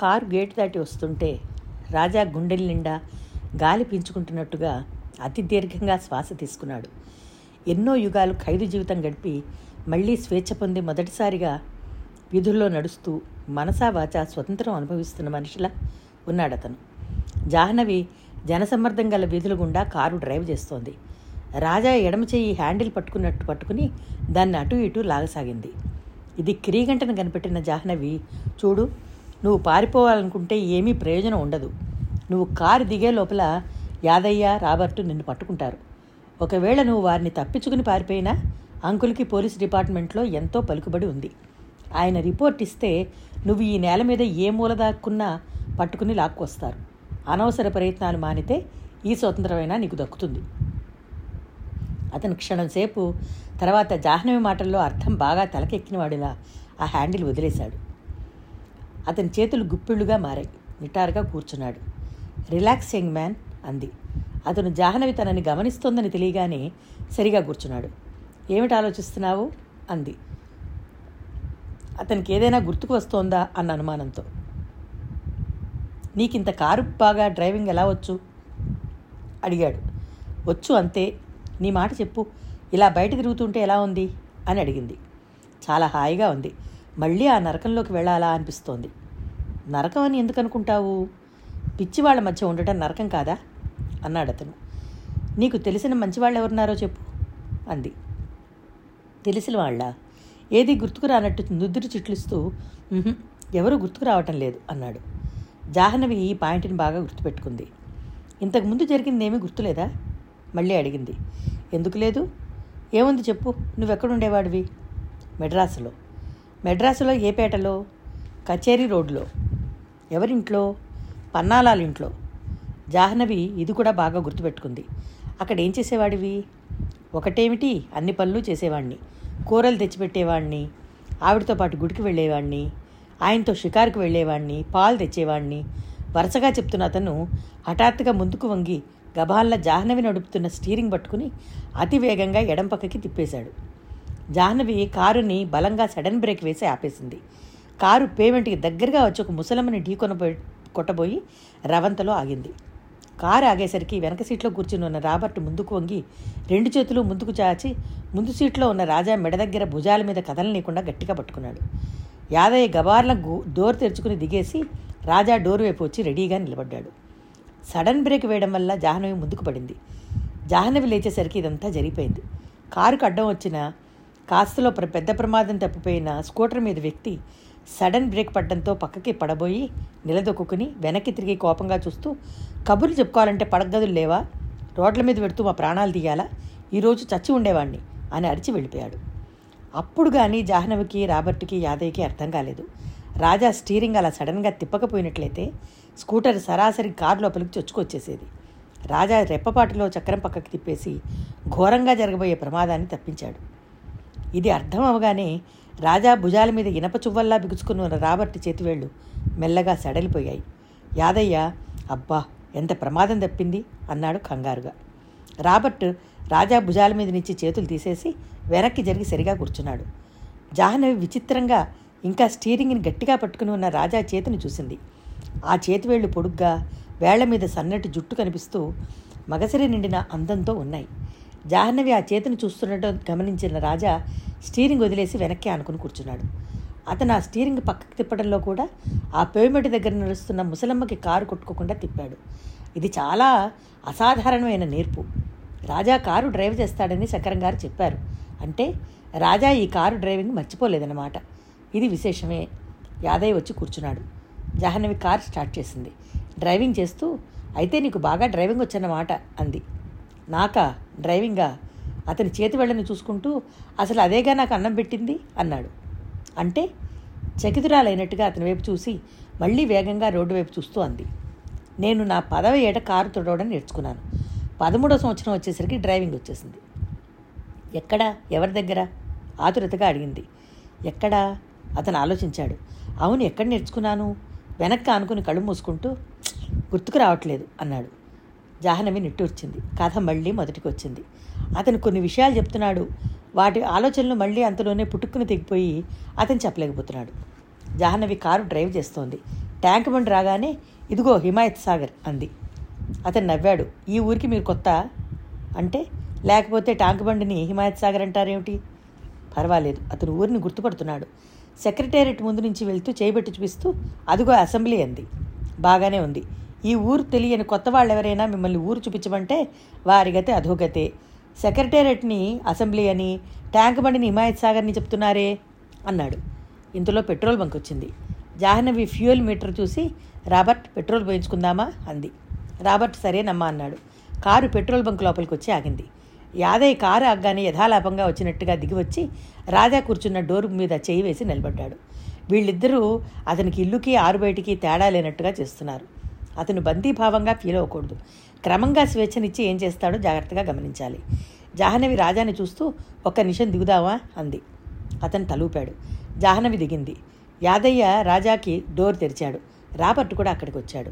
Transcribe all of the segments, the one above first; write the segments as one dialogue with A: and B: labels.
A: Car gate దాటి వస్తుంటే రాజా గుండెల నిండా గాలి పీంచుకుంటున్నట్టుగా అతి దీర్ఘంగా శ్వాస తీసుకున్నాడు. ఎన్నో యుగాలు ఖైదు జీవితం గడిపి మళ్ళీ స్వేచ్ఛ పొంది మొదటిసారిగా వీధుల్లో నడుస్తూ మనసావాచా స్వతంత్రం అనుభవిస్తున్న మనిషిలా ఉన్నాడు అతను జాహ్నవి జనసమ్మర్దం గల వీధుల గుండా కారు డ్రైవ్ చేస్తోంది. రాజా ఎడమ చేయి హ్యాండిల్ పట్టుకున్నట్టు పట్టుకుని దాన్ని అటు ఇటు లాగసాగింది. ఇది క్రీగంటను కనిపెట్టిన జాహ్నవి చూడు నువ్వు పారిపోవాలనుకుంటే ఏమీ ప్రయోజనం ఉండదు. నువ్వు కారు దిగే లోపల యాదయ్య రాబర్టు నిన్ను పట్టుకుంటారు. ఒకవేళ నువ్వు వారిని తప్పించుకుని పారిపోయినా అంకుల్కి పోలీస్ డిపార్ట్మెంట్లో ఎంతో పలుకుబడి ఉంది. ఆయన రిపోర్ట్ ఇస్తే నువ్వు ఈ నేల మీద ఏ మూల దాక్కున్నా పట్టుకుని లాక్కొస్తారు. అనవసర ప్రయత్నాలు మానితే ఈ స్వతంత్రమైనా నీకు దక్కుతుంది. అతను క్షణం సేపు తర్వాత జాహ్నవి మాటల్లో అర్థం బాగా తలకెక్కినవాడిలా ఆ హ్యాండిల్ వదిలేశాడు. అతని చేతులు గుప్పిళ్ళుగా మారాయి. నిటారుగా కూర్చున్నాడు. రిలాక్స్ యంగ్ మ్యాన్ అంది. అతను జాహ్నవి తనని గమనిస్తోందని తెలియగానే సరిగా కూర్చున్నాడు. ఏమిటి ఆలోచిస్తున్నావు? అంది. అతనికి ఏదైనా గుర్తుకు వస్తోందా? అన్న అనుమానంతో. నీకింత కారు బాగా డ్రైవింగ్ ఎలా వచ్చు? అడిగాడు. వచ్చు అంతే. నీ మాట చెప్పు. ఇలా బయట తిరుగుతుంటే ఎలా ఉంది? అని అడిగింది. చాలా హాయిగా ఉంది. మళ్ళీ ఆ నరకంలోకి వెళ్ళాలా అనిపిస్తోంది. నరకం అని ఎందుకు అనుకుంటావు పిచ్చివాళ్ళ మధ్య ఉండటం నరకం కాదా? అన్నాడు అతను. నీకు తెలిసిన మంచివాళ్ళు ఎవరున్నారో చెప్పు అంది. తెలిసిన వాళ్ళ? ఏది గుర్తుకు రానట్టు నుదురు చిట్లిస్తూ ఎవరూ గుర్తుకు రావటం లేదు అన్నాడు. జాహ్నవి ఈ పాయింట్ని బాగా గుర్తుపెట్టుకుంది. ఇంతకుముందు జరిగిందేమీ గుర్తులేదా? మళ్ళీ అడిగింది. ఎందుకు లేదు? ఏముంది చెప్పు నువ్వెక్కడుండేవాడివి? మెడ్రాసులో. మెడ్రాసులో ఏ పేటలో? కచేరీ రోడ్లో. ఎవరింట్లో? పన్నాలాల ఇంట్లో జాహ్నవి ఇది కూడా బాగా గుర్తుపెట్టుకుంది. అక్కడ ఏం చేసేవాడివి? ఒకటేమిటి? అన్ని పనులు చేసేవాడిని కూరలు తెచ్చిపెట్టేవాడిని ఆవిడతో పాటు గుడికి వెళ్ళేవాడిని ఆయనతో షికారుకు వెళ్ళేవాడిని పాలు తెచ్చేవాడిని వరుసగా చెప్తున్న అతను హఠాత్తుగా ముందుకు వంగి గభాల్లా జాహ్నవి నడుపుతున్న స్టీరింగ్ పట్టుకుని అతి వేగంగా ఎడం పక్కకి తిప్పేశాడు. జాహ్నవి కారుని బలంగా సడన్ బ్రేక్ వేసి ఆపేసింది. కారు పేమెంట్కి దగ్గరగా వచ్చి ఒక ముసలమ్మని ఢీకొనబోయి కొట్టబోయి రవంతలో ఆగింది. కారు ఆగేసరికి వెనక సీట్లో కూర్చుని ఉన్న రాబర్ట్ ముందుకు వంగి రెండు చేతులు ముందుకు చాచి ముందు సీట్లో ఉన్న రాజా మెడ దగ్గర భుజాల మీద కదలనీయకుండా గట్టిగా పట్టుకున్నాడు. యాదయ్య గబార్ల డోర్ తెరుచుకుని దిగేసి రాజా డోర్ వైపు వచ్చి రెడీగా నిలబడ్డాడు. సడన్ బ్రేక్ వేయడం వల్ల జాహ్నవి ముందుకు పడింది. జాహ్నవి లేచేసరికి ఇదంతా జరిగిపోయింది. కారుకు అడ్డం వచ్చిన కాస్తలో ప్ర పెద్ద ప్రమాదం తప్పిపోయిన స్కూటర్ మీద వ్యక్తి సడన్ బ్రేక్ పడడంతో పక్కకి పడబోయి నిలదొక్కుని వెనక్కి తిరిగి కోపంగా చూస్తూ కబుర్లు చెప్పుకోవాలంటే పడగదులు లేవా? రోడ్ల మీద పెడుతూ మా ప్రాణాలు తీయాలా? ఈరోజు చచ్చి ఉండేవాణ్ణి అని అరిచి వెళ్ళిపోయాడు. అప్పుడు కానీ జాహ్నవికి రాబర్ట్కి యాదయ్యకి అర్థం కాలేదు. రాజా స్టీరింగ్ అలా సడన్గా తిప్పకపోయినట్లయితే స్కూటర్ సరాసరి కారు లోపలికి చొచ్చుకొచ్చేసేది. రాజా రెప్పపాటులో చక్రం పక్కకి తిప్పేసి ఘోరంగా జరగబోయే ప్రమాదాన్ని తప్పించాడు. ఇది అర్థం అవగానే రాజా భుజాల మీద ఇనప చువ్వల్లా బిగుచుకుని ఉన్న రాబర్ట్ చేతివేళ్ళు మెల్లగా సడలిపోయాయి. యాదయ్య అబ్బా ఎంత ప్రమాదం తప్పింది? అన్నాడు కంగారుగా. రాబర్ట్ రాజా భుజాల మీద నుంచి చేతులు తీసేసి వెనక్కి జరిగి సరిగా కూర్చున్నాడు. జాహ్నవి విచిత్రంగా ఇంకా స్టీరింగ్ని గట్టిగా పట్టుకుని ఉన్న రాజా చేతిని చూసింది. ఆ చేతివేళ్ళు పొడుగ్గా వేళ్ళ మీద సన్నటి జుట్టు కనిపిస్తూ మగసిరి నిండిన అందంతో ఉన్నాయి. జాహ్నవి ఆ చేతిని చూస్తుండటం గమనించిన రాజా స్టీరింగ్ వదిలేసి వెనక్కి ఆనుకుని కూర్చున్నాడు. అతను ఆ స్టీరింగ్ పక్కకు తిప్పడంలో కూడా ఆ పేమెంట్ దగ్గర నడుస్తున్న ముసలమ్మకి కారు కొట్టుకోకుండా తిప్పాడు. ఇది చాలా అసాధారణమైన నేర్పు. రాజా కారు డ్రైవ్ చేస్తాడని శకరం గారు చెప్పారు. అంటే రాజా ఈ కారు డ్రైవింగ్ మర్చిపోలేదన్నమాట. ఇది విశేషమే. యాదయ్య వచ్చి కూర్చున్నాడు. జాహ్నవి కార్ స్టార్ట్ చేసింది. డ్రైవింగ్ చేస్తూ అయితే నీకు బాగా డ్రైవింగ్ వచ్చన్నమాట అంది. నాకా డ్రైవింగా అతని చేతి వెళ్ళని చూసుకుంటూ అసలు అదేగా నాకు అన్నం పెట్టింది? అన్నాడు. అంటే చకితురాలైనట్టుగా అతని వైపు చూసి మళ్ళీ వేగంగా రోడ్డు వైపు చూస్తూ అంది. నేను నా పదవ ఏట కారు తొడవడం నేర్చుకున్నాను. పదమూడో సంవత్సరం వచ్చేసరికి డ్రైవింగ్ వచ్చేసింది. ఎక్కడా? ఎవరి దగ్గర? ఆతురతగా అడిగింది. ఎక్కడా? అతను ఆలోచించాడు. అవును ఎక్కడ నేర్చుకున్నాను? వెనక్కి ఆనుకుని కళ్ళు మూసుకుంటూ గుర్తుకు రావట్లేదు అన్నాడు. జాహ్నవి నిట్టూర్చింది కథ మళ్ళీ మొదటికి వచ్చింది అతను కొన్ని విషయాలు చెప్తున్నాడు. వాటి ఆలోచనలు మళ్ళీ అంతలోనే పుట్టుకుని తెగిపోయి అతను చెప్పలేకపోతున్నాడు. జాహ్నవి కారు డ్రైవ్ చేస్తోంది. ట్యాంక్ బండ్ రాగానే ఇదిగో హిమాయత్ సాగర్ అంది. అతను నవ్వాడు. ఈ ఊరికి మీరు కొత్త? అంటే లేకపోతే ట్యాంక్ బండిని హిమాయత్ సాగర్ అంటారేమిటి? పర్వాలేదు. అతను ఊరిని గుర్తుపడుతున్నాడు. సెక్రటేరియట్ ముందు నుంచి వెళ్తూ చేయబెట్టి చూపిస్తూ అదిగో అసెంబ్లీ అంది. బాగానే ఉంది. ఈ ఊరు తెలియని కొత్త వాళ్ళు ఎవరైనా మిమ్మల్ని ఊరు చూపించమంటే వారి గతే అధోగతే. సెక్రటేరియట్ని అసెంబ్లీ అని ట్యాంక్ బండిని హిమాయత్ సాగర్ని చెప్తున్నారే? అన్నాడు. ఇంతలో పెట్రోల్ బంక్ వచ్చింది జాహ్నవి ఫ్యూయల్ మీటర్ చూసి రాబర్ట్ పెట్రోల్ పోయించుకుందామా? అంది. రాబర్ట్ సరేనమ్మా అన్నాడు. కారు పెట్రోల్ బంక్ లోపలికి వచ్చి ఆగింది. యాదయ్య కారు ఆగ్గానే యథాలాపంగా వచ్చినట్టుగా దిగివచ్చి రాజా కూర్చున్న డోర్ మీద చేయి వేసి నిలబడ్డాడు. వీళ్ళిద్దరూ అతనికి ఇల్లుకి ఆరు బయటికి తేడా లేనట్టుగా చేస్తున్నారు. అతను బందీభావంగా ఫీల్ అవ్వకూడదు. క్రమంగా స్వేచ్ఛనిచ్చి ఏం చేస్తాడో జాగ్రత్తగా గమనించాలి. జాహ్నవి రాజాని చూస్తూ ఒక్క నిమిషం దిగుదావా? అంది. అతను తలూపాడు. జాహ్నవి దిగింది. యాదయ్య రాజాకి డోర్ తెరిచాడు. రాబర్ట్ కూడా అక్కడికి వచ్చాడు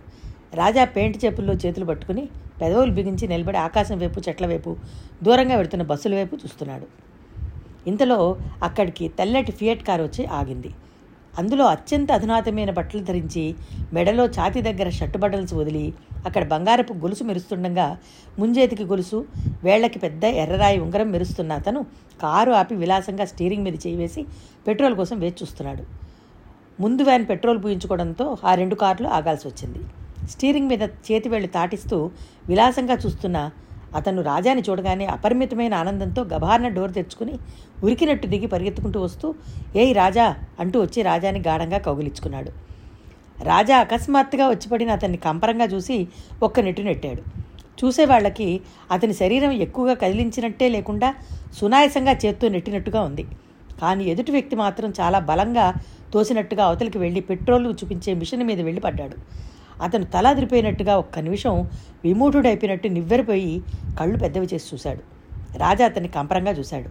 A: రాజా పెయింట్ చెప్పుల్లో చేతులు పట్టుకుని పెదవులు బిగించి నిలబడి ఆకాశం వైపు చెట్ల వైపు దూరంగా వెడుతున్న బస్సుల వైపు చూస్తున్నాడు. ఇంతలో అక్కడికి తెల్లటి ఫియట్ కారు వచ్చి ఆగింది. అందులో అత్యంత అధునాతమైన బట్టలు ధరించి మెడలో ఛాతీ దగ్గర షర్టు బట్టల్స్ వదిలి అక్కడ బంగారపు గొలుసు మెరుస్తుండగా ముంజేతికి గొలుసు వేళ్ళకి పెద్ద ఎర్రరాయి ఉంగరం మెరుస్తున్న అతను కారు ఆపి విలాసంగా స్టీరింగ్ మీద చేయివేసి పెట్రోల్ కోసం వేచి చూస్తున్నాడు. ముందు వ్యాన్ పెట్రోల్ పూయించుకోవడంతో ఆ రెండు కార్లు ఆగాల్సి వచ్చింది. స్టీరింగ్ మీద చేతి వేళ్ళు తాటిస్తూ విలాసంగా చూస్తున్న అతను రాజాని చూడగానే అపరిమితమైన ఆనందంతో గభార్న డోర్ తెచ్చుకుని ఉరికినట్టు దిగి పరిగెత్తుకుంటూ వస్తూ ఏయ్ రాజా అంటూ వచ్చి రాజాని గాఢంగా కౌగిలించుకున్నాడు. రాజా అకస్మాత్తుగా వచ్చిపడిన అతన్ని కంపరంగా చూసి ఒక్క నెట్టు నెట్టాడు. చూసేవాళ్ళకి అతని శరీరం ఎక్కువగా కదిలించినట్టే లేకుండా సునాయసంగా చేత్తో నెట్టినట్టుగా ఉంది. కానీ ఎదుటి వ్యక్తి మాత్రం చాలా బలంగా తోసినట్టుగా అవతలికి వెళ్ళి పెట్రోల్ చూపించే మిషన్ మీద వెళ్ళి పడ్డాడు. అతను తలాదిరిపోయినట్టుగా ఒక్క నిమిషం విమూఢుడైపోయినట్టు నివ్వెరపోయి కళ్ళు పెద్దవి చేసి చూశాడు. రాజా అతన్ని కంపరంగా చూశాడు.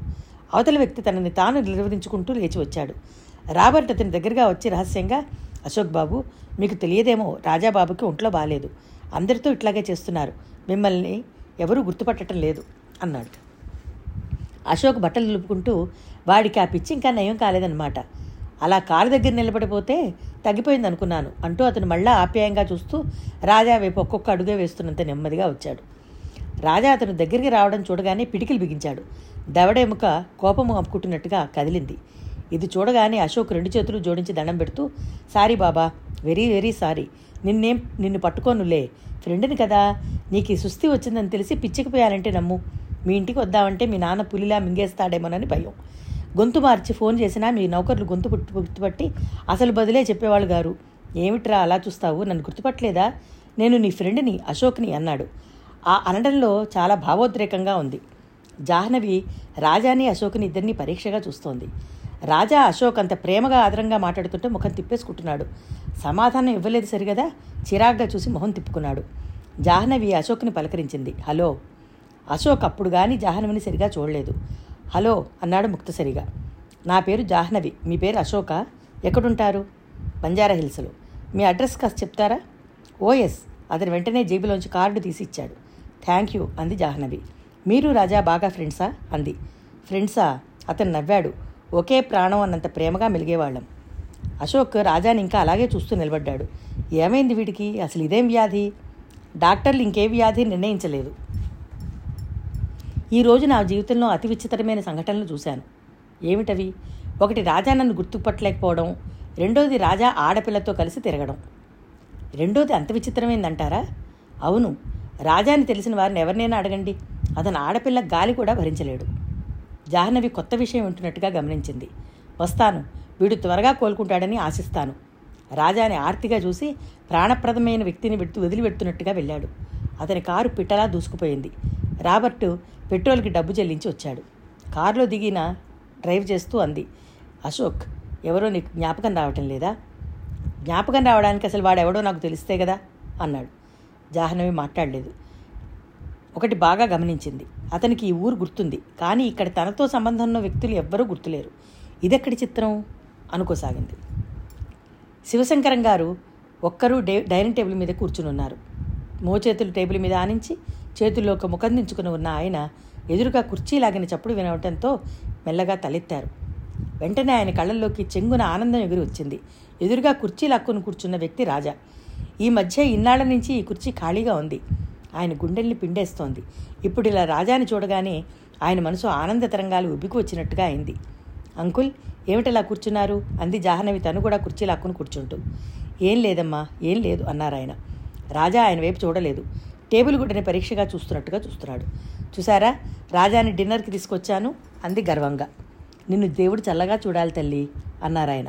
A: అవతల వ్యక్తి తనని తాను నిర్వహించుకుంటూ లేచి వచ్చాడు. రాబర్ట్ అతని దగ్గరగా వచ్చి రహస్యంగా అశోక్ బాబు మీకు తెలియదేమో రాజాబాబుకి ఒంట్లో బాగాలేదు అందరితో ఇట్లాగే చేస్తున్నారు. మిమ్మల్ని ఎవరూ గుర్తుపట్టడం లేదు అన్నాడు. అశోక్ బట్టలు నిలుపుకుంటూ వాడికి ఆ పిచ్చి ఇంకా నయం కాలేదన్నమాట. అలా కారు దగ్గర నిలబడిపోతే తగ్గిపోయింది అనుకున్నాను అంటూ అతను మళ్ళా ఆప్యాయంగా చూస్తూ రాజా వైపు ఒక్కొక్క అడుగే వేస్తున్నంత నెమ్మదిగా వచ్చాడు. రాజా అతను దగ్గరికి రావడం చూడగానే పిడికిలు బిగించాడు. దవడెముక కోపము అప్పుకుంటున్నట్టుగా కదిలింది. ఇది చూడగానే అశోక్ రెండు చేతులు జోడించి దండం పెడుతూ sorry baba very very sorry. నిన్నేం నిన్ను పట్టుకోనులే. ఫ్రెండ్ని కదా. నీకు ఈ సుస్థి వచ్చిందని తెలిసి పిచ్చికిపోయాలంటే నమ్ము. మీ ఇంటికి వద్దామంటే మీ నాన్న పులిలా మింగేస్తాడేమోనని భయం. గొంతు మార్చి ఫోన్ చేసినా మీ నౌకర్లు గొంతు గుర్తుపట్టి అసలు బదులే చెప్పేవాళ్ళు గారు. ఏమిట్రా అలా చూస్తావు? నన్ను గుర్తుపట్టలేదా? నేను నీ ఫ్రెండ్ని అశోక్ని అన్నాడు. ఆ అనడంలో చాలా భావోద్రేకంగా ఉంది. జాహ్నవి రాజాని అశోక్ని ఇద్దరిని పరీక్షగా చూస్తోంది. రాజా అశోక్ అంత ప్రేమగా ఆదరంగా మాట్లాడుతుంటే ముఖం తిప్పేసుకుంటున్నాడు. సమాధానం ఇవ్వలేదు సరిగదా? చిరాగ్గా చూసి మొహం తిప్పుకున్నాడు. జాహ్నవి అశోక్ని పలకరించింది. హలో అశోక్ అప్పుడు కానీ జాహ్నవిని సరిగా చూడలేదు. హలో అన్నాడు ముక్తసరిగా. నా పేరు జాహ్నవి. మీ పేరు అశోక. ఎక్కడుంటారు? బంజారా హిల్స్లో. మీ అడ్రస్ కాస్త చెప్తారా? ఓఎస్ అతను వెంటనే జేబులోంచి కార్డు తీసి ఇచ్చాడు థ్యాంక్ యూ అంది జాహ్నవి. మీరు రాజా బాగా ఫ్రెండ్సా? అంది. ఫ్రెండ్సా? అతను నవ్వాడు. ఒకే ప్రాణం అన్నంత ప్రేమగా మెలిగేవాళ్ళం. అశోక్ రాజాని ఇంకా అలాగే చూస్తూ నిలబడ్డాడు. ఏమైంది వీడికి? అసలు ఇదేం వ్యాధి? డాక్టర్లు ఇంకే వ్యాధి నిర్ణయించలేదు. ఈ రోజు నా జీవితంలో అతి విచిత్రమైన సంఘటనలు చూశాను. ఏమిటవి? ఒకటి రాజా నన్ను గుర్తుపట్టలేకపోవడం రెండోది రాజా ఆడపిల్లతో కలిసి తిరగడం. రెండోది అంత విచిత్రమైందంటారా? అవును రాజాని తెలిసిన వారిని ఎవరినైనా అడగండి. అతను ఆడపిల్ల గాలి కూడా భరించలేడు. జాహ్నవి కొత్త విషయం వింటున్నట్టుగా గమనించింది. వస్తాను వీడు త్వరగా కోలుకుంటాడని ఆశిస్తాను. రాజాని ఆర్తిగా చూసి ప్రాణప్రదమైన వ్యక్తిని విడుతూ వదిలిపెడుతున్నట్టుగా వెళ్ళాడు. అతని కారు పిట్టలా దూసుకుపోయింది. రాబర్టు పెట్రోల్కి డబ్బు చెల్లించి వచ్చాడు. కారులో దిగిన డ్రైవ్ చేస్తూ అంది అశోక్ ఎవరో నీకు జ్ఞాపకం రావటం లేదా? జ్ఞాపకం రావడానికి అసలు వాడెవడో నాకు తెలిస్తే కదా? అన్నాడు. జాహ్నవి మాట్లాడలేదు. ఒకటి బాగా గమనించింది. అతనికి ఈ ఊరు గుర్తుంది కానీ ఇక్కడ తనతో సంబంధం ఉన్న వ్యక్తులు ఎవ్వరూ గుర్తులేరు. ఇదెక్కడి చిత్రం? అనుకోసాగింది. శివశంకరం గారు ఒక్కరూ డే డైనింగ్ టేబుల్ మీద కూర్చుని ఉన్నారు మోచేతులు టేబుల్ మీద ఆనించి చేతుల్లో ఒక ముఖం దించుకుని ఉన్న ఆయన ఎదురుగా కుర్చీ లాగిన చప్పుడు వినవటంతో మెల్లగా తలెత్తారు. వెంటనే ఆయన కళ్ళల్లోకి చెంగున ఆనందం ఎగురి వచ్చింది. ఎదురుగా కుర్చీ లాక్కుని కూర్చున్న వ్యక్తి రాజా. ఈ మధ్య ఇన్నాళ్ళ నుంచి ఈ కుర్చీ ఖాళీగా ఉంది. ఆయన గుండెల్ని పిండేస్తోంది. ఇప్పుడు ఇలా రాజాని చూడగానే ఆయన మనసు ఆనంద తరంగాలు ఉబ్బికి వచ్చినట్టుగా అయింది. అంకుల్ ఏమిటలా కూర్చున్నారు? అంది జాహ్నవి తను కూడా కుర్చీ లాక్కుని కూర్చుంటూ. ఏం లేదమ్మా ఏం లేదు అన్నారు ఆయన రాజా ఆయన వైపు చూడలేదు. టేబుల్ గుడ్డని పరీక్షగా చూస్తున్నట్టుగా చూస్తున్నాడు. చూసారా రాజాని డిన్నర్కి తీసుకొచ్చాను. అంది గర్వంగా. నిన్ను దేవుడు చల్లగా చూడాలి తల్లి అన్నారాయన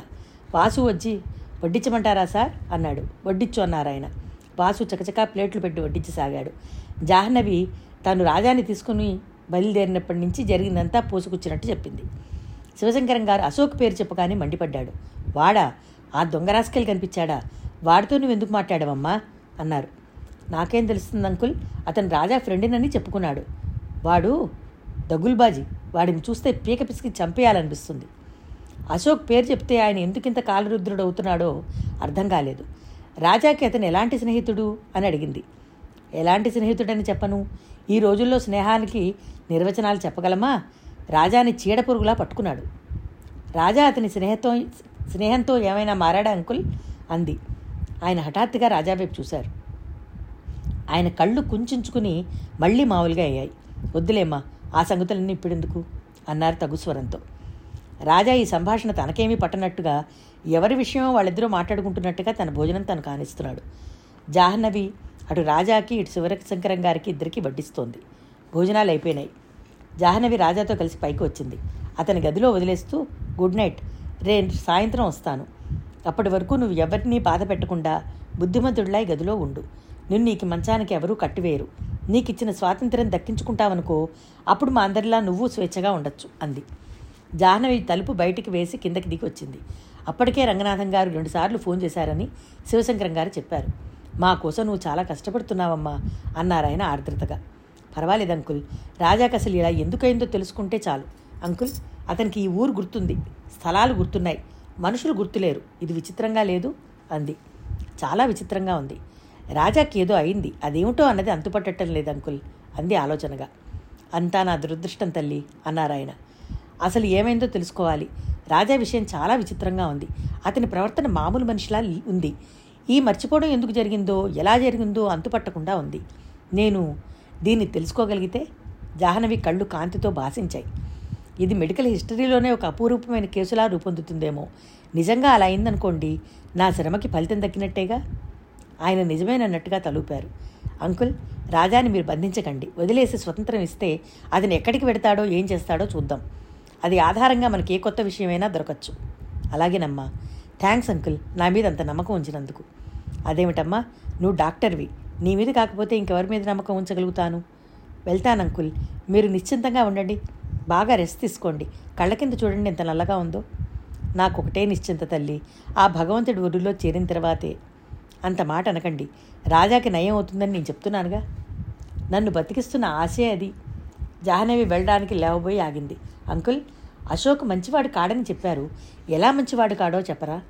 A: వాసు వచ్చి వడ్డించమంటారా సార్? అన్నాడు. వడ్డించు అన్నారాయన వాసు చకచకా ప్లేట్లు పెట్టి వడ్డించసాగాడు. జాహ్నవి తాను రాజాని తీసుకుని బయలుదేరినప్పటి నుంచి జరిగిందంతా పోసుకొచ్చినట్టు చెప్పింది. శివశంకరం గారు అశోక్ పేరు చెప్పగానే మండిపడ్డాడు. వాడా ఆ దొంగ రాస్కెల్ కనిపించాడా? వాడితో నువ్వు ఎందుకు మాట్లాడావమ్మా? అన్నారు. నాకేం తెలుస్తుంది అంకుల్? అతను రాజా ఫ్రెండినని చెప్పుకున్నాడు. వాడు దగుల్బాజీ. వాడిని చూస్తే పీక పిసికి చంపేయాలనిపిస్తుంది. అశోక్ పేరు చెప్తే ఆయన ఎందుకింత కాలరుద్రుడు అవుతున్నాడో అర్థం కాలేదు. రాజాకి అతను ఎలాంటి స్నేహితుడు? అని అడిగింది. ఎలాంటి స్నేహితుడని చెప్పను? ఈ రోజుల్లో స్నేహానికి నిర్వచనాలు చెప్పగలమా? రాజాని చీడపురుగులా పట్టుకున్నాడు. రాజా అతని స్నేహతో స్నేహంతో ఏమైనా మారాడా అంకుల్? అంది. ఆయన హఠాత్తుగా రాజా వైపు చూశారు. ఆయన కళ్ళు కుంచుకుని మళ్ళీ మామూలుగా అయ్యాయి. వద్దులేమ్మా ఆ సంగతులన్నీ ఇప్పుడెందుకు? అన్నారు తగు స్వరంతో. రాజా ఈ సంభాషణ తనకేమీ పట్టనట్టుగా ఎవరి విషయమో వాళ్ళిద్దరూ మాట్లాడుకుంటున్నట్టుగా తన భోజనం తను కానిస్తున్నాడు. జాహ్నవి అటు రాజాకి ఇటు శివశంకరం గారికి ఇద్దరికి వడ్డిస్తోంది. భోజనాలు అయిపోయినాయి. జాహ్నవి రాజాతో కలిసి పైకి వచ్చింది. అతని గదిలో వదిలేస్తూ గుడ్ నైట్ రే సాయంత్రం వస్తాను. అప్పటి వరకు నువ్వు ఎవరినీ బాధ పెట్టకుండా బుద్ధిమంతుడిలా ఈ గదిలో ఉండు. నిన్ను నీకు మంచానికి ఎవరూ కట్టివేయరు. నీకు ఇచ్చిన స్వాతంత్ర్యం దక్కించుకుంటావనుకో అప్పుడు మా అందరిలా నువ్వు స్వేచ్ఛగా ఉండొచ్చు అంది. జాహ్నవి తలుపు బయటికి వేసి కిందకి దిగి వచ్చింది అప్పటికే రంగనాథం గారు రెండుసార్లు ఫోన్ చేశారని శివశంకరం గారు చెప్పారు. మా కోసం నువ్వు చాలా కష్టపడుతున్నావమ్మా అన్నారాయన ఆర్ద్రతగా. పర్వాలేదు అంకుల్. రాజాకి అసలు ఇలా ఎందుకైందో తెలుసుకుంటే చాలు. అంకుల్ అతనికి ఈ ఊరు గుర్తుంది. స్థలాలు గుర్తున్నాయి. మనుషులు గుర్తులేరు. ఇది విచిత్రంగా లేదు అంది. చాలా విచిత్రంగా ఉంది. రాజాకి ఏదో అయింది. అదేమిటో అన్నది అంతుపట్టడం లేదు అంకుల్ అంది ఆలోచనగా. అంతా నా దురదృష్టం తల్లి అన్నారాయన అసలు ఏమైందో తెలుసుకోవాలి. రాజా విషయం చాలా విచిత్రంగా ఉంది. అతని ప్రవర్తన మామూలు మనిషిలా ఉంది. ఈ మర్చిపోవడం ఎందుకు జరిగిందో ఎలా జరిగిందో అంతుపట్టకుండా ఉంది. నేను దీన్ని తెలుసుకోగలిగితే జాహ్నవి కళ్ళు కాంతితో భాషించాయి ఇది మెడికల్ హిస్టరీలోనే ఒక అపూరూపమైన కేసులా రూపొందుతుందేమో. నిజంగా అలా అయిందనుకోండి నా శ్రమకి ఫలితం దక్కినట్టేగా? ఆయన నిజమేనన్నట్టుగా తలూపారు. అంకుల్ రాజాని మీరు బంధించకండి. వదిలేసి స్వతంత్రం ఇస్తే అతను ఎక్కడికి పెడతాడో ఏం చేస్తాడో చూద్దాం. అది ఆధారంగా మనకి ఏ కొత్త విషయమైనా దొరకచ్చు. అలాగేనమ్మా. Thanks uncle. నా మీద అంత నమ్మకం ఉంచినందుకు. అదేమిటమ్మా? నువ్వు డాక్టర్వి. నీ మీద కాకపోతే ఇంకెవరి మీద నమ్మకం ఉంచగలుగుతాను? వెళ్తాను అంకుల్. మీరు నిశ్చింతంగా ఉండండి. బాగా రెస్ట్ తీసుకోండి. కళ్ళ కింద చూడండి ఎంత నల్లగా ఉందో. నాకు ఒకటే నిశ్చింత తల్లి. ఆ భగవంతుడి ఒడిలో చేరిన తర్వాతే. అంత మాట అనకండి. రాజాకి నయం అవుతుందని నేను చెప్తున్నానుగా. నన్ను బతికిస్తున్న ఆశే అది. జాహ్నవి వెళ్ళడానికి లేవబోయి ఆగింది. అంకుల్ అశోక్ మంచివాడు కాడని చెప్పారు. ఎలా మంచివాడు కాడో చెప్పరా?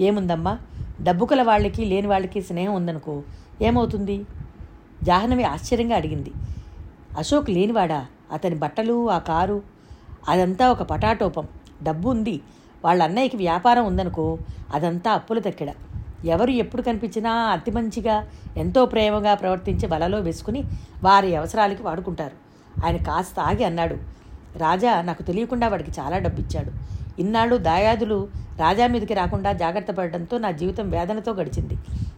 A: ఏముందమ్మా? డబ్బు కల వాళ్ళకి లేని వాళ్ళకి స్నేహం ఉందనుకో ఏమవుతుంది? జాహ్నవి ఆశ్చర్యంగా అడిగింది. అశోక్ లేనివాడా? అతని బట్టలు ఆ కారు? అదంతా ఒక పటాటోపం. డబ్బు ఉంది. వాళ్ళ అన్నయ్యకి వ్యాపారం ఉందనుకో అదంతా అప్పుల తక్కెడ. ఎవరు ఎప్పుడు కనిపించినా అతి మంచిగా ఎంతో ప్రేమగా ప్రవర్తించి వలలో వేసుకుని వారి అవసరాలకి వాడుకుంటారు. ఆయన కాస్త ఆగి అన్నాడు రాజా నాకు తెలియకుండా వాడికి చాలా డబ్బు ఇచ్చాడు ఇన్నాళ్ళు దాయాదులు రాజా మీదకి రాకుండా జాగ్రత్త పడడంతో నా జీవితం వేదనతో గడిచింది.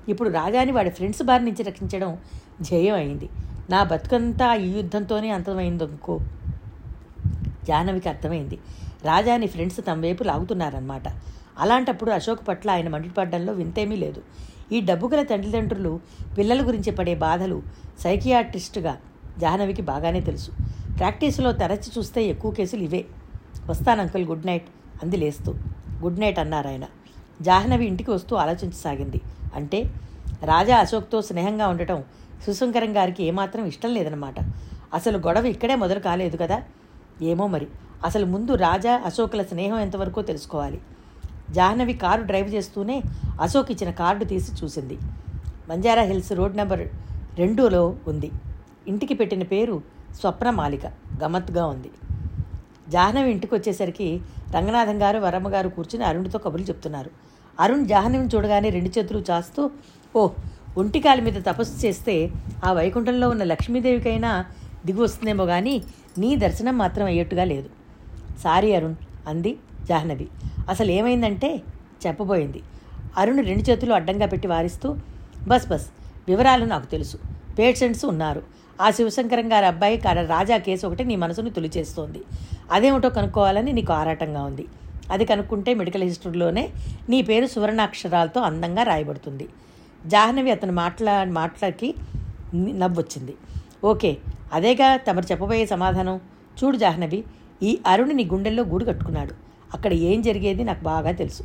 A: ఇప్పుడు రాజాని వాడి ఫ్రెండ్స్ బారి నుంచి రక్షించడం జయం అయింది నా బతుకంతా ఈ యుద్ధంతోనే అంతమైందనుకో. జాహ్నవికి అర్థమైంది. రాజాని ఫ్రెండ్స్ తమ వైపు లాగుతున్నారన్నమాట. అలాంటప్పుడు అశోక్ పట్ల ఆయన మండిపడ్డంలో వింతేమీ లేదు. ఈ డబ్బు గల తల్లిదండ్రులు పిల్లల గురించి పడే బాధలు సైకియాట్రిస్టుగా జాహ్నవికి బాగానే తెలుసు. ప్రాక్టీసులో తరచి చూస్తే ఎక్కువ కేసులు ఇవే. వస్తాను అంకుల్ గుడ్ నైట్. అంది లేస్తూ. గుడ్ నైట్ అన్నారు ఆయన. జాహ్నవి ఇంటికి వస్తూ ఆలోచించసాగింది. అంటే రాజా అశోక్తో స్నేహంగా ఉండటం సుశంకరం గారికి ఏమాత్రం ఇష్టం లేదనమాట అసలు గొడవ ఇక్కడే మొదలు కాలేదు కదా? ఏమో మరి. అసలు ముందు రాజా అశోకుల స్నేహం ఎంతవరకు తెలుసుకోవాలి. జాహ్నవి కారు డ్రైవ్ చేస్తూనే అశోక్ ఇచ్చిన కార్డు తీసి చూసింది. బంజారా హిల్స్ రోడ్ నెంబర్ రెండులో ఉంది. ఇంటికి పెట్టిన పేరు స్వప్న మాలిక. గమ్మత్తుగా ఉంది. జాహ్నవి ఇంటికి వచ్చేసరికి రంగనాథం గారు వరమ్మ గారు కూర్చుని అరుణ్తో కబుర్లు చెప్తున్నారు. అరుణ్ జాహ్నవిని చూడగానే రెండు చేతులు చాస్తూ ఓ ఒంటికాలి మీద తపస్సు చేస్తే ఆ వైకుంఠంలో ఉన్న లక్ష్మీదేవికైనా దిగి వస్తుందేమో కానీ నీ దర్శనం మాత్రం అయ్యేట్టుగా లేదు. సారీ అరుణ్ అంది జాహ్నవి. అసలు ఏమైందంటే చెప్పబోయింది. అరుణ్ రెండు చేతులు అడ్డంగా పెట్టి వారిస్తూ బస్ బస్ వివరాలు నాకు తెలుసు. పేషెంట్స్ ఉన్నారు. ఆ శివశంకరం గారి అబ్బాయి కాడ రాజా కేసు ఒకటి నీ మనసును తొలిచేస్తోంది. అదేమిటో కనుక్కోవాలని నీకు ఆరాటంగా ఉంది. అది కనుక్కుంటే మెడికల్ హిస్టరీలోనే నీ పేరు సువర్ణాక్షరాలతో అందంగా రాయబడుతుంది. జాహ్నవి అతను మాట్లా మాటలకి నవ్వొచ్చింది. ఓకే అదేగా తమరు చెప్పబోయే సమాధానం. చూడు జాహ్నవి ఈ అరుణ్ నీ గుండెల్లో గూడు కట్టుకున్నాడు. అక్కడ ఏం జరిగేది నాకు బాగా తెలుసు.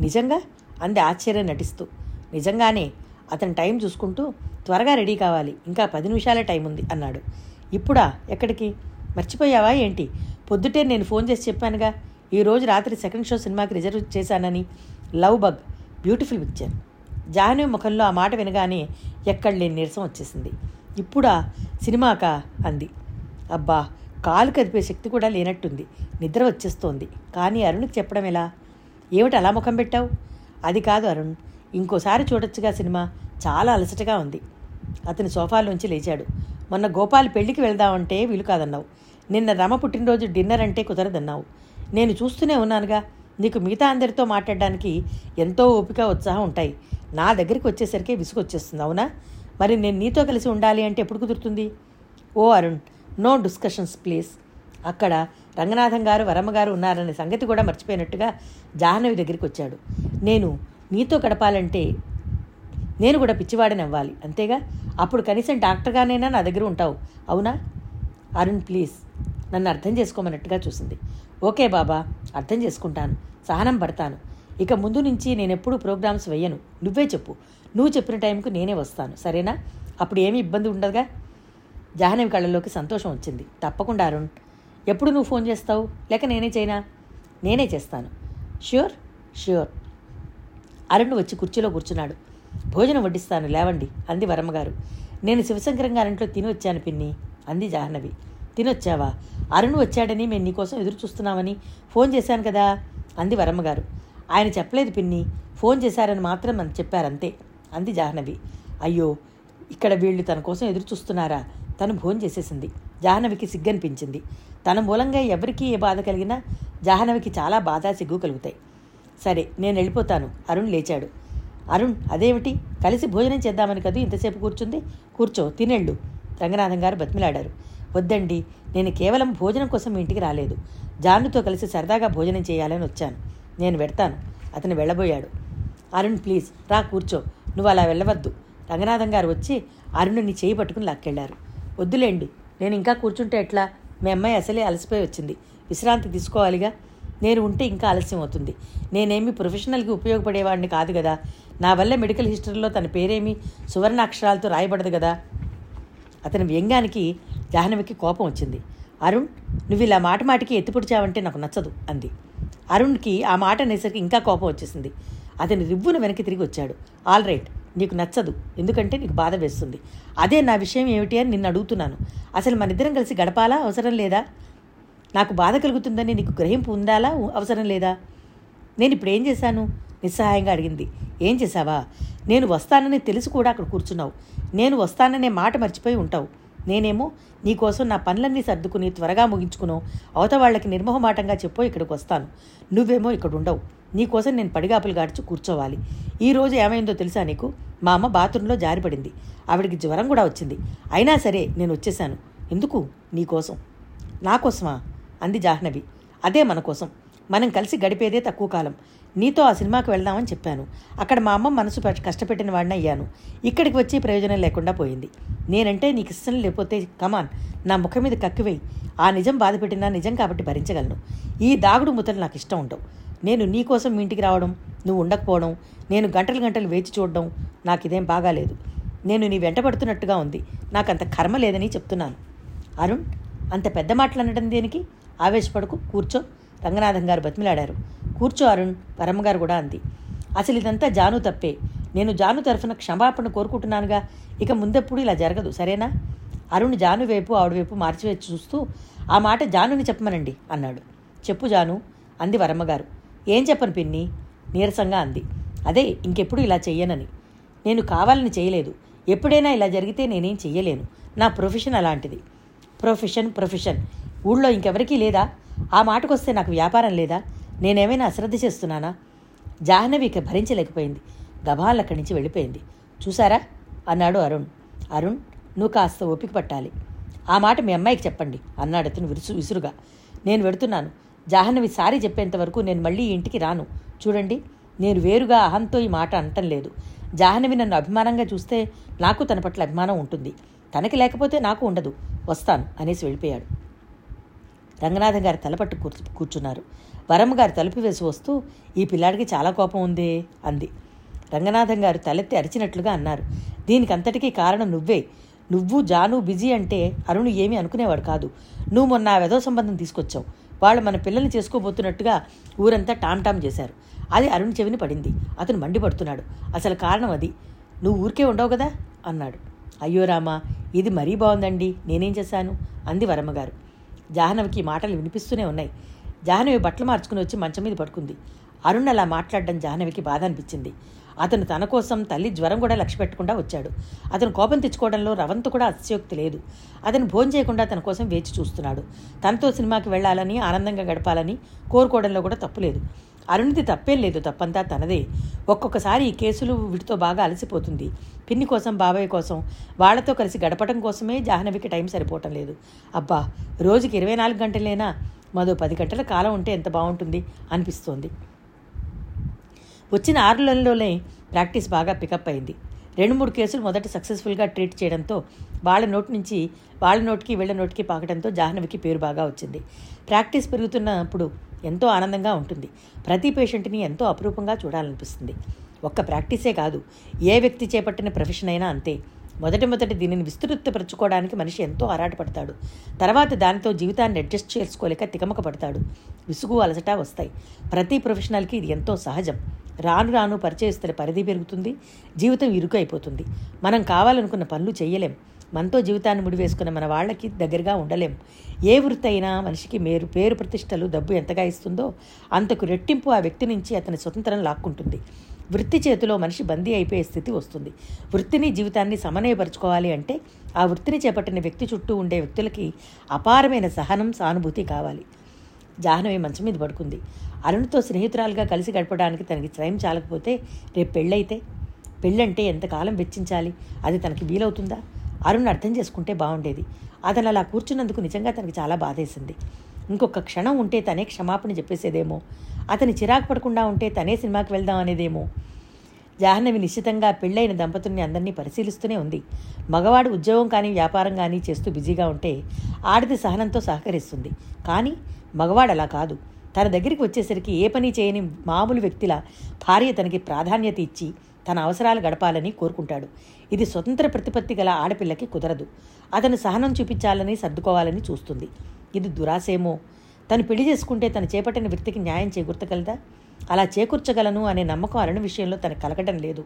A: నిజంగా అంది ఆశ్చర్యం నటిస్తూ. నిజంగానే అతను టైం చూసుకుంటూ త్వరగా రెడీ కావాలి. ఇంకా పది నిమిషాల టైం ఉంది అన్నాడు. ఇప్పుడా? ఎక్కడికి? మర్చిపోయావా ఏంటి? పొద్దుటే నేను ఫోన్ చేసి చెప్పానుగా. ఈరోజు రాత్రి సెకండ్ షో సినిమాకి రిజర్వ్ చేశానని love bug beautiful picture. Jahnavi ముఖంలో ఆ మాట వినగానే ఎక్కడ లేని నీరసం వచ్చేసింది. ఇప్పుడా? సినిమాకా? అంది. అబ్బా! కాలు కదిపే శక్తి కూడా లేనట్టుంది. నిద్ర వచ్చేస్తోంది. కానీ అరుణ్కి చెప్పడం ఎలా? ఏమిటి అలా ముఖం పెట్టావు? అది కాదు అరుణ్. ఇంకోసారి చూడొచ్చుగా సినిమా. చాలా అలసటగా ఉంది. అతని సోఫాలోంచి లేచాడు. మొన్న గోపాల్ పెళ్ళికి వెళ్దామంటే వీలు కాదన్నావు. నిన్న రమ పుట్టినరోజు డిన్నర్ అంటే కుదరదన్నావు. నేను చూస్తూనే ఉన్నానుగా. నీకు మిగతా అందరితో మాట్లాడడానికి ఎంతో ఓపిక ఉత్సాహం ఉంటాయి. నా దగ్గరికి వచ్చేసరికి విసుగొచ్చేస్తుంది అవునా? మరి నేను నీతో కలిసి ఉండాలి అంటే ఎప్పుడు కుదురుతుంది? ఓ అరుణ్ నో డిస్కషన్స్ ప్లీజ్. అక్కడ రంగనాథం గారు వరమ్మ గారు ఉన్నారనే సంగతి కూడా మర్చిపోయినట్టుగా జాహ్నవి దగ్గరికి వచ్చాడు. నేను నీతో గడపాలంటే నేను కూడా పిచ్చివాడిని అవ్వాలి అంతేగా? అప్పుడు కనీసం డాక్టర్గానైనా నా దగ్గర ఉంటావు అవునా? అరుణ్ ప్లీజ్. నన్ను అర్థం చేసుకోమన్నట్టుగా చూసింది. ఓకే బాబా అర్థం చేసుకుంటాను సహనం పడతాను. ఇక ముందు నుంచి నేను ఎప్పుడు ప్రోగ్రామ్స్ వెయ్యను నువ్వే చెప్పు. నువ్వు చెప్పిన టైంకు నేనే వస్తాను సరేనా? అప్పుడు ఏమీ ఇబ్బంది ఉండదుగా? జాహ్నవి కళ్ళలోకి సంతోషం వచ్చింది. తప్పకుండా అరుణ్ ఎప్పుడు నువ్వు ఫోన్ చేస్తావు? లేక నేనే చేయనా? నేనే చేస్తాను. ష్యూర్? ష్యూర్. అరుణ్ వచ్చి కుర్చీలో కూర్చున్నాడు. భోజనం వడ్డిస్తాను లేవండి అంది వరమ్మగారు. నేను శివశంకరం గారింట్లో తిని వచ్చాను పిన్ని అంది జాహ్నవి. తినొచ్చావా? అరుణ్ వచ్చాడని మేము నీకోసం ఎదురు చూస్తున్నామని ఫోన్ చేశాను కదా అంది వరమ్మగారు. ఆయన చెప్పలేదు పిన్ని ఫోన్ చేశారని మాత్రం అని చెప్పారంతే అంది జాహ్నవి. అయ్యో ఇక్కడ వీళ్ళు తన కోసం ఎదురు చూస్తున్నారా? తను భోంచేసేసింది జాహ్నవికి సిగ్గనిపించింది. తన మూలంగా ఎవరికీ ఏ బాధ కలిగినా జాహ్నవికి చాలా బాధ సిగ్గు కలుగుతాయి. సరే నేను వెళ్ళిపోతాను. అరుణ్ లేచాడు. అరుణ్ అదేమిటి? కలిసి భోజనం చేద్దామని కదూ ఇంతసేపు కూర్చుంది? కూర్చో తినెళ్ళు. రంగనాథం గారు బతిమిలాడారు. వద్దండి నేను కేవలం భోజనం కోసం మీ ఇంటికి రాలేదు. జాన్నుతో కలిసి సరదాగా భోజనం చేయాలని వచ్చాను. నేను పెడతాను అతను వెళ్ళబోయాడు. అరుణ్ ప్లీజ్ రా కూర్చో. నువ్వు అలా వెళ్ళవద్దు. రంగనాథం గారు వచ్చి అరుణుని చేయి పట్టుకుని లాక్కెళ్ళారు వద్దులేండి. నేను ఇంకా కూర్చుంటే ఎట్లా? మీ అమ్మాయి అసలే అలసిపోయి వచ్చింది. విశ్రాంతి తీసుకోవాలిగా? నేను ఉంటే ఇంకా ఆలస్యం అవుతుంది. నేనేమి ప్రొఫెషనల్కి ఉపయోగపడేవాడిని కాదు కదా నా వల్ల మెడికల్ హిస్టరీలో తన పేరేమి సువర్ణ అక్షరాలతో రాయబడదు కదా అతని వ్యంగానికి జాహ్నవికి కోపం వచ్చింది. అరుణ్ నువ్వు ఇలా మాట మాటికి ఎత్తిపొడిచావంటే నాకు నచ్చదు అంది. అరుణ్కి ఆ మాట అనేసరికి ఇంకా కోపం వచ్చేసింది. అతని రివ్వును వెనక్కి తిరిగి వచ్చాడు. All right. నీకు నచ్చదు. ఎందుకంటే నీకు బాధ వేస్తుంది. అదే నా విషయం ఏమిటి అని నిన్ను అడుగుతున్నాను. అసలు మన ఇద్దరం కలిసి గడపాలా? అవసరం లేదా? నాకు బాధ కలుగుతుందని నీకు గ్రహింపు ఉందాలా అవసరం లేదా? నేను ఇప్పుడు ఏం చేశాను? నిస్సహాయంగా అడిగింది. ఏం చేశావా? నేను వస్తానని తెలిసి కూడా అక్కడ కూర్చున్నావు. నేను వస్తాననే మాట మర్చిపోయి ఉంటావు. నేనేమో నీకోసం నా పనులన్నీ సర్దుకుని త్వరగా ముగించుకును. అవత వాళ్ళకి నిర్మోహమాటంగా చెప్పో ఇక్కడికి వస్తాను నువ్వేమో ఇక్కడ ఉండవు నీకోసం నేను పడిగాపులు గాడ్చి కూర్చోవాలి. ఈ రోజు ఏమైందో తెలుసా నీకు? మా అమ్మ బాత్రూంలో జారిపడింది. ఆవిడికి జ్వరం కూడా వచ్చింది. అయినా సరే నేను వచ్చేసాను ఎందుకు? నీకోసం నాకోసమా అంది జాహ్నవి. అదే మన కోసం. మనం కలిసి గడిపేదే తక్కువ కాలం. నీతో ఆ సినిమాకి వెళ్దామని చెప్పాను. అక్కడ మా అమ్మ మనసు కష్టపెట్టిన వాడిని అయ్యాను. ఇక్కడికి వచ్చి ప్రయోజనం లేకుండా పోయింది. నేనంటే నీకు ఇష్టం లేకపోతే కమాన్ నా ముఖం మీద కక్కివేయి ఆ నిజం బాధపెట్టినా నిజం కాబట్టి భరించగలను. ఈ దాగుడు ముద్దలు నాకు ఇష్టం ఉండవు. నేను నీ కోసం మీ ఇంటికి రావడం నువ్వు ఉండకపోవడం నేను గంటలు గంటలు వేచి చూడడం నాకు ఇదేం బాగాలేదు నేను నీ వెంట పడుతున్నట్టుగా ఉంది. నాకు అంత కర్మ లేదని చెప్తున్నాను. అరుణ్ అంత పెద్ద మాటలు అనడం దేనికి? ఆవేశపడకు కూర్చో. రంగనాథం గారు బతిమిలాడారు. కూర్చో అరుణ్ పరమగారు కూడా అంది. అసలు ఇదంతా జాను తప్పే. నేను జాను తరఫున క్షమాపణ కోరుకుంటున్నానుగా. ఇక ముందెప్పుడు ఇలా జరగదు సరేనా? అరుణ్ జాను వైపు ఆవిడ వైపు మార్చివేసి చూస్తూ ఆ మాట జానుని చెప్పమనండి అన్నాడు. చెప్పు జాను అంది వరమ్మగారు. ఏం చెప్పను పిన్ని? నీరసంగా అంది. అదే ఇంకెప్పుడు ఇలా చెయ్యనని. నేను కావాలని చేయలేదు. ఎప్పుడైనా ఇలా జరిగితే నేనేం చెయ్యలేను. నా ప్రొఫెషన్ అలాంటిది. Profession profession. ఊళ్ళో ఇంకెవరికీ లేదా? ఆ మాటకొస్తే నాకు వ్యాపారం లేదా? నేనేమైనా అశ్రద్ధ చేస్తున్నానా? జాహ్నవి ఇక భరించలేకపోయింది. గభాల్ అక్కడి నుంచి వెళ్ళిపోయింది. చూసారా అన్నాడు అరుణ్. అరుణ్ నువ్వు కాస్త ఓపిక పట్టాలి. ఆ మాట మీ అమ్మాయికి చెప్పండి అన్నాడు అతను విరుసు విసురుగా. నేను వెడుతున్నాను. జాహ్నవి సారీ చెప్పేంత వరకు నేను మళ్ళీ ఈ ఇంటికి రాను. చూడండి నేను వేరుగా అహంతో ఈ మాట అనటం లేదు. జాహ్నవి నన్ను అభిమానంగా చూస్తే నాకు తన పట్ల అభిమానం ఉంటుంది. తనకి లేకపోతే నాకు ఉండదు. వస్తాను అనేసి వెళ్ళిపోయాడు. రంగనాథం గారు తలపట్టు కూర్చు కూర్చున్నారు. వరమ్మగారు తలుపు వేసి వస్తూ ఈ పిల్లాడికి చాలా కోపం ఉందే అంది. రంగనాథం గారు తలెత్తి అరిచినట్లుగా అన్నారు. దీనికి అంతటికీ కారణం నువ్వే. నువ్వు జాను బిజీ అంటే అరుణ్ ఏమీ అనుకునేవాడు కాదు. నువ్వు మొన్న ఆ వెధో సంబంధం తీసుకొచ్చావు. వాళ్ళు మన పిల్లల్ని చేసుకోబోతున్నట్టుగా ఊరంతా టామ్ టామ్ చేశారు. అది అరుణ్ చెవిని పడింది. అతను మండిపడుతున్నాడు. అసలు కారణం అది. నువ్వు ఊరికే ఉండవు కదా? అన్నాడు. అయ్యో రామా ఇది మరీ బాగుందండి. నేనేం చేశాను? అంది వరమ్మగారు జాహ్నవికి మాటలు వినిపిస్తూనే ఉన్నాయి. జాహ్నవి బట్టలు మార్చుకుని వచ్చి మంచం మీద పడుకుంది. అరుణ్ అలా మాట్లాడడం జాహ్నవికి బాధ అనిపించింది. అతను తన కోసం తల్లి జ్వరం కూడా లక్ష్య పెట్టకుండా వచ్చాడు. అతను కోపం తెచ్చుకోవడంలో రవంతు కూడా అతిశయోక్తి లేదు. అతను భోజనం చేయకుండా తన కోసం వేచి చూస్తున్నాడు. తనతో సినిమాకి వెళ్ళాలని ఆనందంగా గడపాలని కోరుకోవడంలో కూడా తప్పులేదు అరుణిది తప్పేం లేదు. తప్పంతా తనదే. ఒక్కొక్కసారి ఈ కేసులు వీటితో బాగా అలసిపోతుంది. పిన్ని కోసం బాబాయ్ కోసం వాళ్ళతో కలిసి గడపడం కోసమే జాహ్నవికి టైం సరిపోవటం లేదు. అబ్బా రోజుకి ఇరవై నాలుగు గంటలేనా? మరో పది గంటల కాలం ఉంటే ఎంత బాగుంటుంది అనిపిస్తోంది. వచ్చిన ఆరు నెలల్లోనే ప్రాక్టీస్ బాగా పికప్ అయింది. రెండు మూడు కేసులు మొదట సక్సెస్ఫుల్గా ట్రీట్ చేయడంతో వాళ్ళ నోటి నుంచి వాళ్ళ నోటికి వీళ్ళ నోటికి పాకడంతో జాహ్నవికి పేరు బాగా వచ్చింది. ప్రాక్టీస్ పెరుగుతున్నప్పుడు ఎంతో ఆనందంగా ఉంటుంది. ప్రతి పేషెంట్ని ఎంతో అపురూపంగా చూడాలనిపిస్తుంది. ఒక్క ప్రాక్టీసే కాదు ఏ వ్యక్తి చేపట్టిన ప్రొఫెషన్ అయినా అంతే. మొదటి మొదటి దీనిని విస్తృతపరచుకోవడానికి మనిషి ఎంతో ఆరాటపడతాడు. తర్వాత దానితో జీవితాన్ని అడ్జస్ట్ చేసుకోలేక తికమక పడతాడు విసుగు అలసట వస్తాయి. ప్రతి ప్రొఫెషనల్కి ఇది ఎంతో సహజం. రాను రాను పరిచయస్తుల పరిధి పెరుగుతుంది. జీవితం ఇరుకు అయిపోతుంది మనం కావాలనుకున్న పనులు చేయలేం. మనతో జీవితాన్ని ముడివేసుకున్న మన వాళ్ళకి దగ్గరగా ఉండలేం. ఏ వృత్తి అయినా మనిషికి మేరు పేరు ప్రతిష్టలు డబ్బు ఎంతగా ఇస్తుందో అంతకు రెట్టింపు ఆ వ్యక్తి నుంచి అతని స్వతంత్రం లాక్కుంటుంది. వృత్తి చేతిలో మనిషి బందీ అయిపోయే స్థితి వస్తుంది. వృత్తిని జీవితాన్ని సమన్వయపరచుకోవాలి అంటే ఆ వృత్తిని చేపట్టిన వ్యక్తి చుట్టూ ఉండే వ్యక్తులకి అపారమైన సహనం సానుభూతి కావాలి. జాహ్నవి మంచం మీద పడుకుంది. అరుణ్తో స్నేహితురాలుగా కలిసి గడపడానికి తనకి స్వయం చాలకపోతే రేపు పెళ్ళైతే? పెళ్ళంటే ఎంతకాలం వెచ్చించాలి? అది తనకి వీలవుతుందా? అరుణ్ అర్థం చేసుకుంటే బాగుండేది అతను అలా కూర్చున్నందుకు నిజంగా తనకి చాలా బాధేసింది. ఇంకొక క్షణం ఉంటే తనే క్షమాపణ చెప్పేసేదేమో. అతని చిరాకు పడకుండా ఉంటే తనే సినిమాకి వెళ్దాం అనేదేమో. జాహ్నవి నిశ్చితంగా పెళ్ళైన దంపతుల్ని అందరినీ పరిశీలిస్తూనే ఉంది. మగవాడు ఉద్యోగం కానీ వ్యాపారం కానీ చేస్తూ బిజీగా ఉంటే ఆడది సహనంతో సహకరిస్తుంది. కానీ మగవాడు అలా కాదు. తన దగ్గరికి వచ్చేసరికి ఏ పని చేయని మామూలు వ్యక్తిలా భార్య తనకి ప్రాధాన్యత ఇచ్చి తన అవసరాలు గడపాలని కోరుకుంటాడు. ఇది స్వతంత్ర ప్రతిపత్తి గల ఆడపిల్లకి కుదరదు. అతను సహనం చూపించాలని సర్దుకోవాలని చూస్తుంది. ఇది దురాశేమో. తను పెళ్ళి చేసుకుంటే తను చేపట్టిన వ్యక్తికి న్యాయం చేకూర్చగలదా? అలా చేకూర్చగలను అనే నమ్మకం అరుణ విషయంలో తనకు కలగడం లేదు.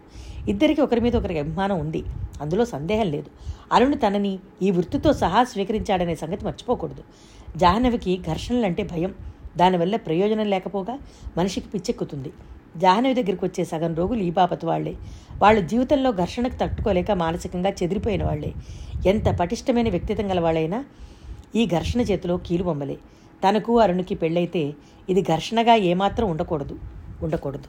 A: ఇద్దరికి ఒకరి మీద ఒకరికి అభిమానం ఉంది. అందులో సందేహం లేదు. అరుణ్ తనని ఈ వృత్తితో సహా స్వీకరించాడనే సంగతి మర్చిపోకూడదు. జాహ్నవికి ఘర్షణలంటే భయం. దానివల్ల ప్రయోజనం లేకపోగా మనిషికి పిచ్చెక్కుతుంది. జాహ్నవి దగ్గరికి వచ్చే సగం రోగులు ఈ బాపత్ వాళ్ళే. వాళ్ళ జీవితంలో ఘర్షణకు తట్టుకోలేక మానసికంగా చెదిరిపోయిన వాళ్ళే. ఎంత పటిష్టమైన వ్యక్తిత్వం గల వాళ్ళైనా ఈ ఘర్షణ చేతిలో కీలుబొమ్మలే తనకు అరుణుకి పెళ్ళైతే ఇది ఘర్షణగా ఏమాత్రం ఉండకూడదు. ఉండకూడదు.